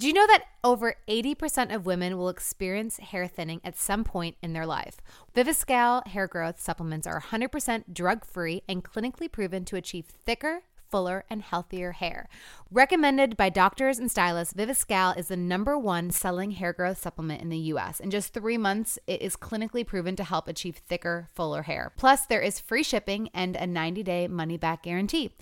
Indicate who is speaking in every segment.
Speaker 1: Do you know that over 80% of women will experience hair thinning at some point in their life? Viviscal hair growth supplements are 100% drug free and clinically proven to achieve thicker, fuller, and healthier hair. Recommended by doctors and stylists, Viviscal is the number one selling hair growth supplement in the US. In just three months, it is clinically proven to help achieve thicker, fuller hair. Plus, there is free shipping and a 90 day money back guarantee.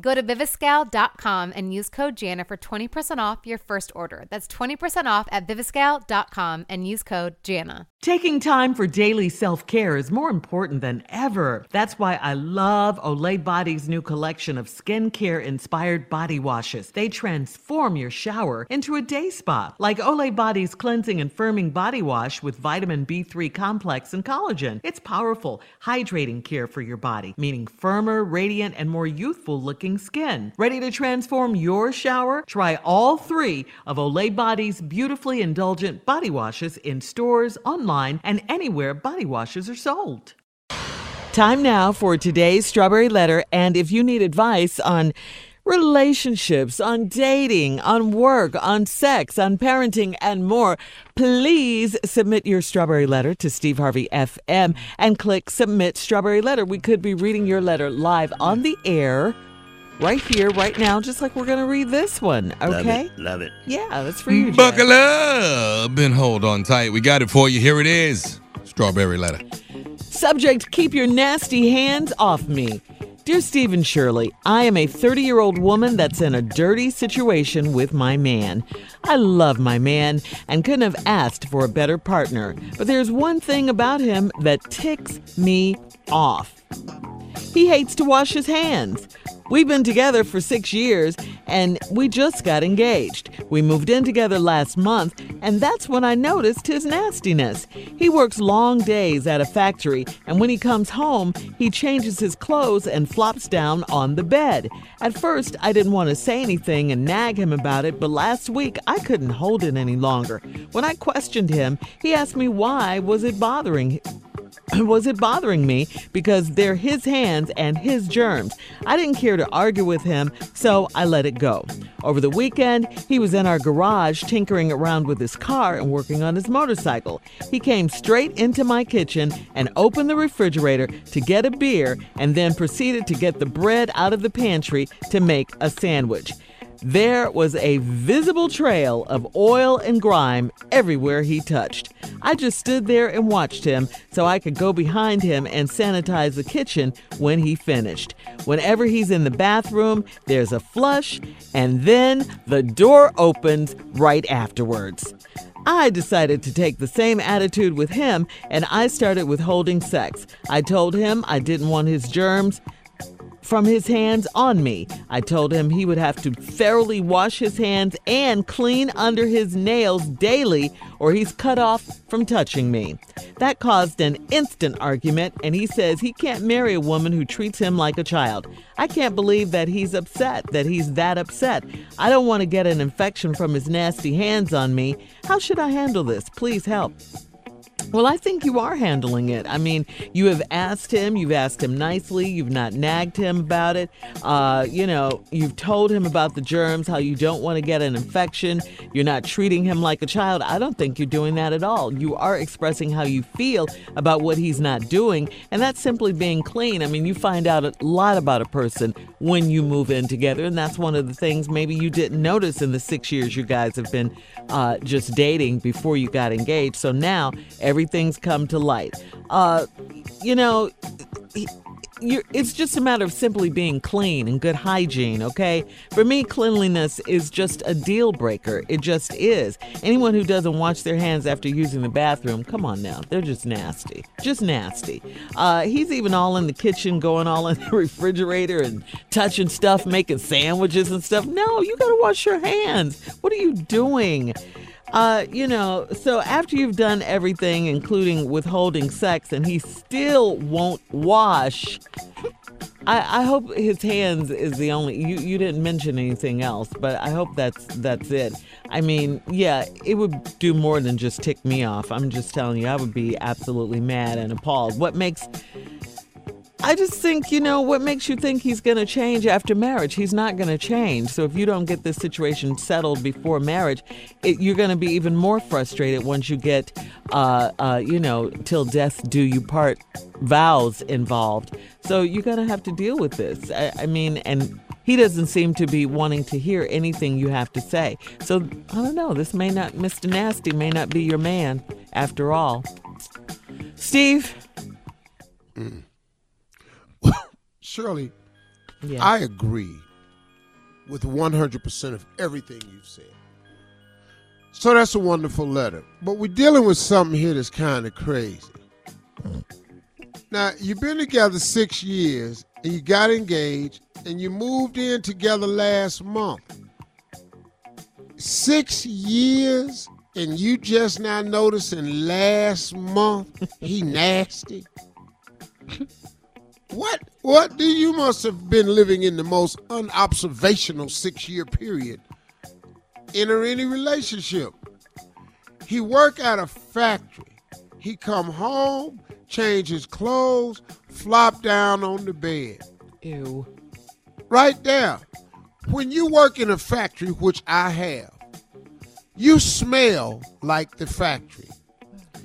Speaker 1: Go to viviscal.com and use code Jana for 20% off your first order. That's 20% off at viviscal.com and use code Jana.
Speaker 2: Taking time for daily self care is more important than ever. That's why I love Olay Body's new collection of skincare inspired body washes. They transform your shower into a day spa, like Olay Body's cleansing and firming body wash with vitamin B3 complex and collagen. It's powerful, hydrating care for your body, meaning firmer, radiant, and more youthful looking skin. Ready to transform your shower? Try all three of Olay Body's beautifully indulgent body washes in stores, online, and anywhere body washes are sold. Time now for today's Strawberry Letter. And if you need advice on relationships, on dating, on work, on sex, on parenting, and more, please submit your strawberry letter to Steve Harvey FM and click Submit Strawberry Letter. We could be reading your letter live on the air right here, right now, just like we're going to read this one. Okay?
Speaker 3: Love it. Love it.
Speaker 2: Yeah, that's for you. Jack.
Speaker 4: Buckle up and hold on tight. We got it for you. Here it is. Strawberry letter.
Speaker 2: Subject Keep your nasty hands off me. Dear Steve and Shirley, I am a 30 year old woman that's in a dirty situation with my man. I love my man and couldn't have asked for a better partner, but there's one thing about him that ticks me off. He hates to wash his hands. We've been together for six years and we just got engaged. We moved in together last month, and that's when I noticed his nastiness. He works long days at a factory, and when he comes home, he changes his clothes and flops down on the bed. At first, I didn't want to say anything and nag him about it, but last week I couldn't hold it any longer. When I questioned him, he asked me why was it bothering was it bothering me because they're his hands and his germs. I didn't care to argue with him, so I let it go. Over the weekend, he was in our garage tinkering around with his car and working on his motorcycle. He came straight into my kitchen and opened the refrigerator to get a beer and then proceeded to get the bread out of the pantry to make a sandwich. There was a visible trail of oil and grime everywhere he touched. I just stood there and watched him so I could go behind him and sanitize the kitchen when he finished. Whenever he's in the bathroom, there's a flush, and then the door opens right afterwards. I decided to take the same attitude with him and I started withholding sex. I told him I didn't want his germs from his hands on me. I told him he would have to thoroughly wash his hands and clean under his nails daily, or he's cut off from touching me. That caused an instant argument, and he says he can't marry a woman who treats him like a child. I can't believe that he's upset, that he's that upset. I don't want to get an infection from his nasty hands on me. How should I handle this? Please help. Well, I think you are handling it. I mean, you have asked him, you've asked him nicely, you've not nagged him about it. Uh, you know, you've told him about the germs, how you don't want to get an infection. You're not treating him like a child. I don't think you're doing that at all. You are expressing how you feel about what he's not doing, and that's simply being clean. I mean, you find out a lot about a person when you move in together, and that's one of the things maybe you didn't notice in the six years you guys have been uh, just dating before you got engaged. So now everything's come to light. Uh, you know, it's just a matter of simply being clean and good hygiene, okay? For me, cleanliness is just a deal breaker. It just is. Anyone who doesn't wash their hands after using the bathroom, come on now, they're just nasty. Just nasty. Uh, he's even all in the kitchen, going all in the refrigerator and touching stuff, making sandwiches and stuff. No, you gotta wash your hands. What are you doing? Uh, you know, so after you've done everything, including withholding sex, and he still won't wash, I, I hope his hands is the only. You you didn't mention anything else, but I hope that's that's it. I mean, yeah, it would do more than just tick me off. I'm just telling you, I would be absolutely mad and appalled. What makes I just think, you know, what makes you think he's going to change after marriage? He's not going to change. So if you don't get this situation settled before marriage, it, you're going to be even more frustrated once you get, uh, uh, you know, till death do you part vows involved. So you're going to have to deal with this. I, I mean, and he doesn't seem to be wanting to hear anything you have to say. So I don't know. This may not, Mr. Nasty may not be your man after all. Steve.
Speaker 3: Mm. Shirley,
Speaker 2: Yeah.
Speaker 3: I agree with 100% of everything you've said. So that's a wonderful letter. But we're dealing with something here that's kind of crazy. Now, you've been together six years and you got engaged and you moved in together last month. Six years and you just now noticing last month he nasty? What what do you must have been living in the most unobservational six year period enter any relationship? He work at a factory. He come home, change his clothes, flop down on the bed.
Speaker 2: Ew.
Speaker 3: Right there. When you work in a factory, which I have, you smell like the factory.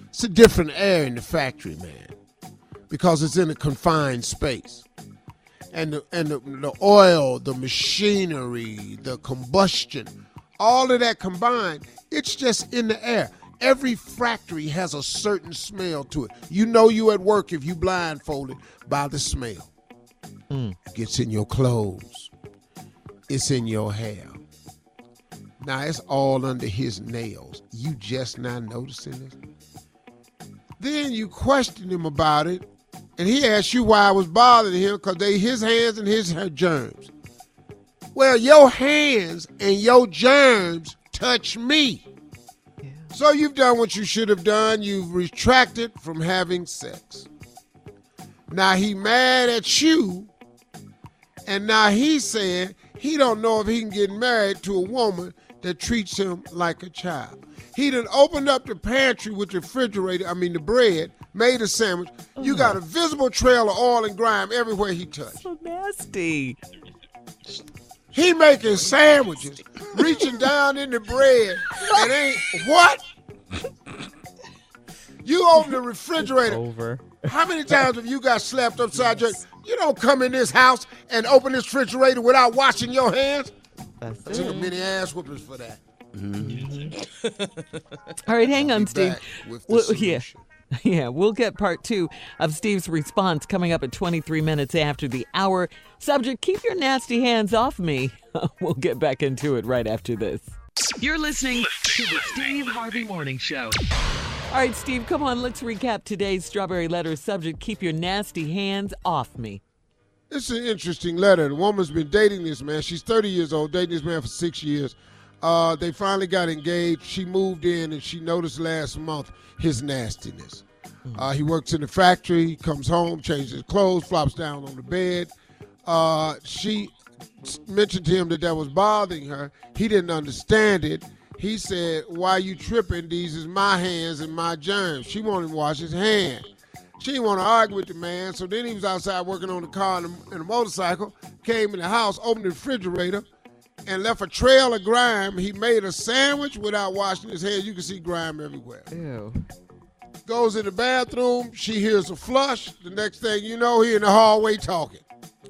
Speaker 3: It's a different air in the factory, man, because it's in a confined space. And the, and the, the oil, the machinery, the combustion, all of that combined, it's just in the air. Every factory has a certain smell to it. You know you at work if you blindfolded by the smell. Hmm. Gets in your clothes. It's in your hair. Now it's all under his nails. You just not noticing it. Then you question him about it, and he asked you why I was bothering him because they his hands and his germs. Well, your hands and your germs touch me. So you've done what you should have done. You've retracted from having sex. Now he mad at you, and now he's saying he don't know if he can get married to a woman that treats him like a child. He done opened up the pantry with the refrigerator, I mean the bread, made a sandwich. You got a visible trail of oil and grime everywhere he touched.
Speaker 2: So nasty.
Speaker 3: He making sandwiches, reaching down in the bread, and ain't what? You open the refrigerator.
Speaker 2: Over.
Speaker 3: How many times have you got slapped upside your? You don't come in this house and open this refrigerator without washing your hands.
Speaker 2: That's
Speaker 3: I took a
Speaker 2: it.
Speaker 3: many ass whoopings for that. Mm-hmm.
Speaker 2: All right, hang on,
Speaker 3: Be
Speaker 2: Steve.
Speaker 3: back with the
Speaker 2: Well, yeah.
Speaker 3: Solution.
Speaker 2: Yeah, we'll get part two of Steve's response coming up at 23 minutes after the hour. Subject Keep your nasty hands off me. we'll get back into it right after this. You're listening to the Steve Harvey Morning Show. All right, Steve, come on. Let's recap today's Strawberry Letter subject Keep your nasty hands off me.
Speaker 3: It's an interesting letter. The woman's been dating this man. She's 30 years old, dating this man for six years. Uh, they finally got engaged. She moved in and she noticed last month his nastiness. Uh, he works in the factory, comes home, changes his clothes, flops down on the bed. Uh, she mentioned to him that that was bothering her. He didn't understand it. He said, Why you tripping? These is my hands and my germs. She wanted to wash his hand. She didn't want to argue with the man, so then he was outside working on the car and a, and a motorcycle, came in the house, opened the refrigerator, and left a trail of grime. He made a sandwich without washing his hands. You can see grime everywhere.
Speaker 2: Ew.
Speaker 3: Goes in the bathroom, she hears a flush. The next thing you know, he in the hallway talking.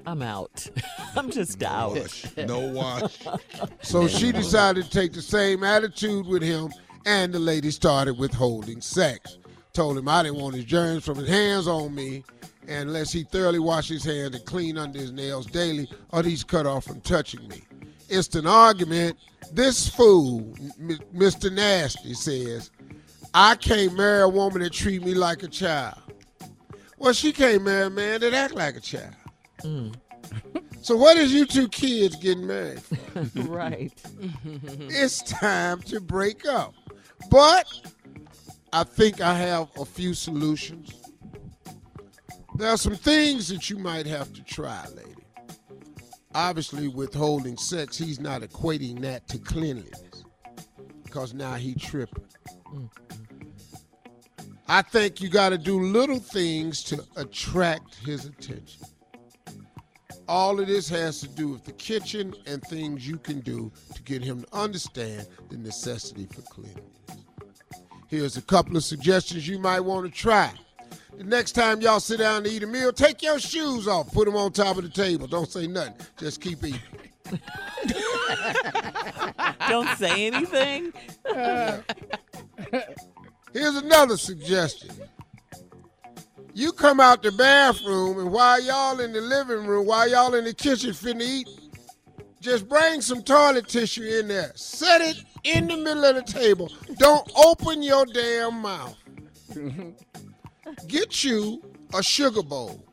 Speaker 2: I'm out. I'm just out.
Speaker 4: Wash. No wash.
Speaker 3: So she decided to take the same attitude with him, and the lady started withholding sex. Told him I didn't want his germs from his hands on me, unless he thoroughly wash his hands and clean under his nails daily, or he's cut off from touching me. Instant argument. This fool, M- Mr. Nasty, says, I can't marry a woman that treat me like a child. Well, she can't marry a man that act like a child. Mm. So what is you two kids getting married for?
Speaker 2: right.
Speaker 3: it's time to break up. But I think I have a few solutions. There are some things that you might have to try, lady. Obviously, withholding sex, he's not equating that to cleanliness because now he tripping. I think you got to do little things to attract his attention. All of this has to do with the kitchen and things you can do to get him to understand the necessity for cleanliness. Here's a couple of suggestions you might want to try. The next time y'all sit down to eat a meal, take your shoes off, put them on top of the table. Don't say nothing. Just keep eating.
Speaker 2: Don't say anything.
Speaker 3: Here's another suggestion. You come out the bathroom, and while y'all in the living room, while y'all in the kitchen finna eat, just bring some toilet tissue in there. Set it in the middle of the table. Don't open your damn mouth. Get you a sugar bowl.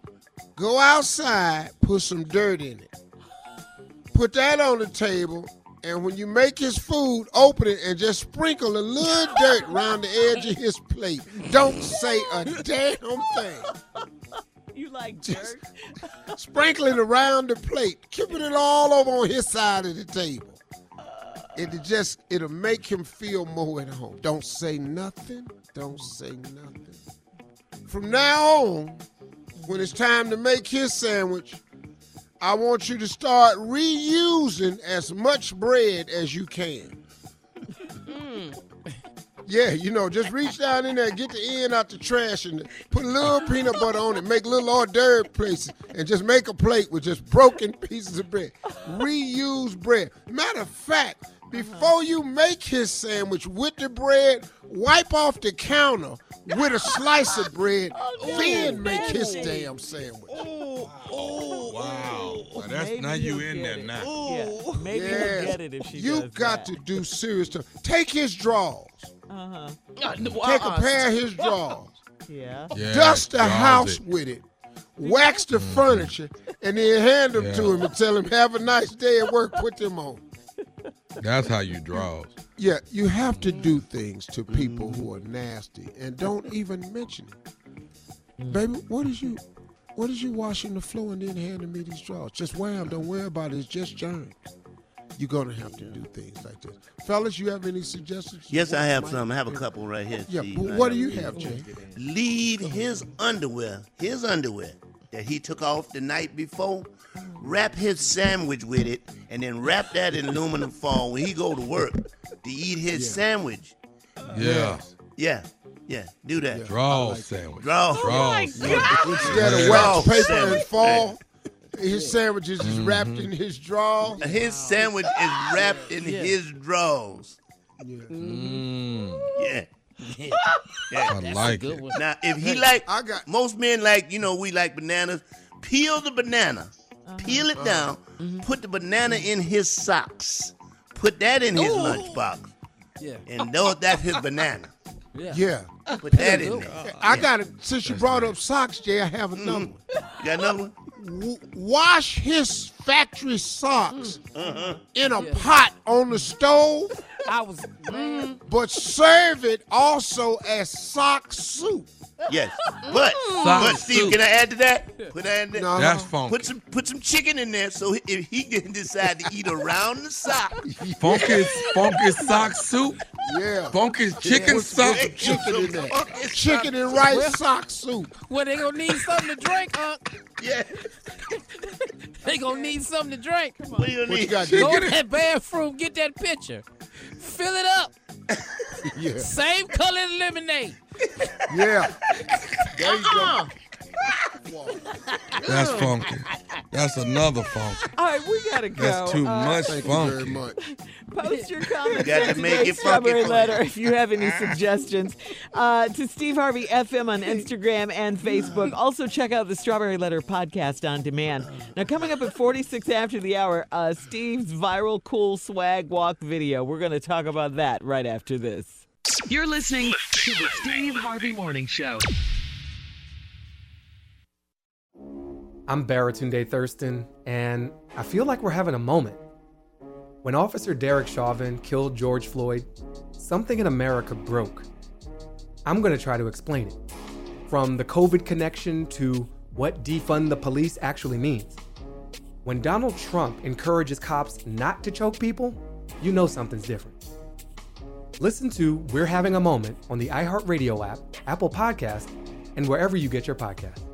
Speaker 3: Go outside, put some dirt in it. Put that on the table, and when you make his food, open it and just sprinkle a little dirt around the edge of his plate. Don't say a damn thing.
Speaker 2: You like dirt?
Speaker 3: Sprinkle it around the plate. Keeping it all over on his side of the table. It'll just it'll make him feel more at home. Don't say nothing. Don't say nothing. From now on, when it's time to make his sandwich, I want you to start reusing as much bread as you can. Hmm. Yeah, you know, just reach down in there, get the end out the trash, and put a little peanut butter on it. Make little hors d'oeuvre places, and just make a plate with just broken pieces of bread. Reuse bread. Matter of fact, before you make his sandwich with the bread, wipe off the counter with a slice of bread, then make his damn sandwich.
Speaker 4: Oh, Wow. Now, that's
Speaker 2: Maybe
Speaker 4: now you in there
Speaker 2: it.
Speaker 4: now.
Speaker 2: Yeah, maybe he'll get it if she
Speaker 3: You
Speaker 2: does
Speaker 3: got
Speaker 2: that.
Speaker 3: to do serious stuff. Take his drawers.
Speaker 2: Uh-huh.
Speaker 3: Take a pair of his drawers.
Speaker 2: Yeah.
Speaker 4: Yeah,
Speaker 3: dust the
Speaker 4: draws
Speaker 3: house
Speaker 4: it.
Speaker 3: with it, wax the furniture, and then hand them to him and tell him, "Have a nice day at work. Put them on."
Speaker 4: That's how you draws.
Speaker 3: Yeah, you have to do things to people who are nasty, and don't even mention it. Baby, what is you? What is you washing the floor and then handing me these drawers? Just wear them. Don't worry about it. It's just germs. You're gonna have to do things like this, fellas. You have any suggestions?
Speaker 5: Yes, I have some. I have a couple right here.
Speaker 3: Yeah,
Speaker 5: Steve.
Speaker 3: but
Speaker 5: I
Speaker 3: what do
Speaker 5: have-
Speaker 3: you have, Jay?
Speaker 5: Leave his underwear, his underwear that he took off the night before, wrap his sandwich with it, and then wrap that in aluminum foil when he go to work to eat his sandwich.
Speaker 4: Yeah.
Speaker 5: Yeah, yeah, do that.
Speaker 4: Draw sandwich.
Speaker 5: Draw.
Speaker 4: Oh Draw
Speaker 3: Instead of wax paper
Speaker 5: Sandwich.
Speaker 3: and fall, his sandwiches is wrapped in his drawers.
Speaker 5: His sandwich is wrapped in his drawers.
Speaker 4: Mm,
Speaker 5: Yeah.
Speaker 4: I like it.
Speaker 5: Now, if he like,
Speaker 3: I got-
Speaker 5: most men like, you know, we like bananas. Peel the banana, uh-huh. peel it down, put the banana in his socks, put that in his lunchbox,
Speaker 6: Yeah.
Speaker 5: and know that's his banana.
Speaker 3: Yeah.
Speaker 5: Put that in there.
Speaker 3: I got it. Since you brought up socks, Jay, I have another mm. one.
Speaker 5: You got another one?
Speaker 3: W- wash his factory socks mm. uh-huh. in a pot on the stove,
Speaker 6: I was. Mm,
Speaker 3: but serve it also as sock soup.
Speaker 5: Yes. But, but Steve,
Speaker 4: soup.
Speaker 5: can I add to that? Put that in there.
Speaker 3: No.
Speaker 4: That's funky.
Speaker 5: Put some put some chicken in there so if he can decide to eat around the sock.
Speaker 4: Funky, funky sock soup.
Speaker 3: Yeah.
Speaker 4: Funky chicken
Speaker 3: Put
Speaker 4: sock.
Speaker 3: some chicken in there. Chicken and rice sock soup.
Speaker 6: well, they gonna need something to drink, huh?
Speaker 5: Yeah.
Speaker 6: They gonna need something to drink. Come on.
Speaker 5: What you
Speaker 3: What you
Speaker 5: need?
Speaker 3: got?
Speaker 6: Go
Speaker 3: Jay?
Speaker 6: to that bathroom, get that pitcher, fill it up.
Speaker 3: Yeah.
Speaker 6: Same color lemonade.
Speaker 3: Yeah. There you go. Uh-uh.
Speaker 4: That's funky. That's another funky.
Speaker 2: All right, we gotta go.
Speaker 4: That's too
Speaker 2: Uh,
Speaker 4: much
Speaker 3: Thank you very
Speaker 4: funky.
Speaker 3: much.
Speaker 2: Post your comments
Speaker 5: got to make
Speaker 2: today's
Speaker 5: it
Speaker 2: Strawberry Letter if you have any suggestions. Uh, to Steve Harvey FM on Instagram and Facebook. Also, check out the Strawberry Letter podcast on demand. Now, coming up at 46 after the hour, uh, Steve's viral cool swag walk video. We're going to talk about that right after this.
Speaker 7: You're listening to the Steve Harvey Morning Show.
Speaker 8: I'm Baratunde Thurston, and I feel like we're having a moment. When Officer Derek Chauvin killed George Floyd, something in America broke. I'm going to try to explain it. From the COVID connection to what defund the police actually means. When Donald Trump encourages cops not to choke people, you know something's different. Listen to We're Having a Moment on the iHeartRadio app, Apple Podcast, and wherever you get your podcast.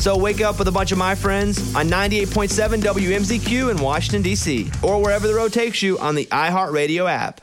Speaker 9: So wake up with a bunch of my friends on 98.7 WMZQ in Washington, D.C., or wherever the road takes you on the iHeartRadio app.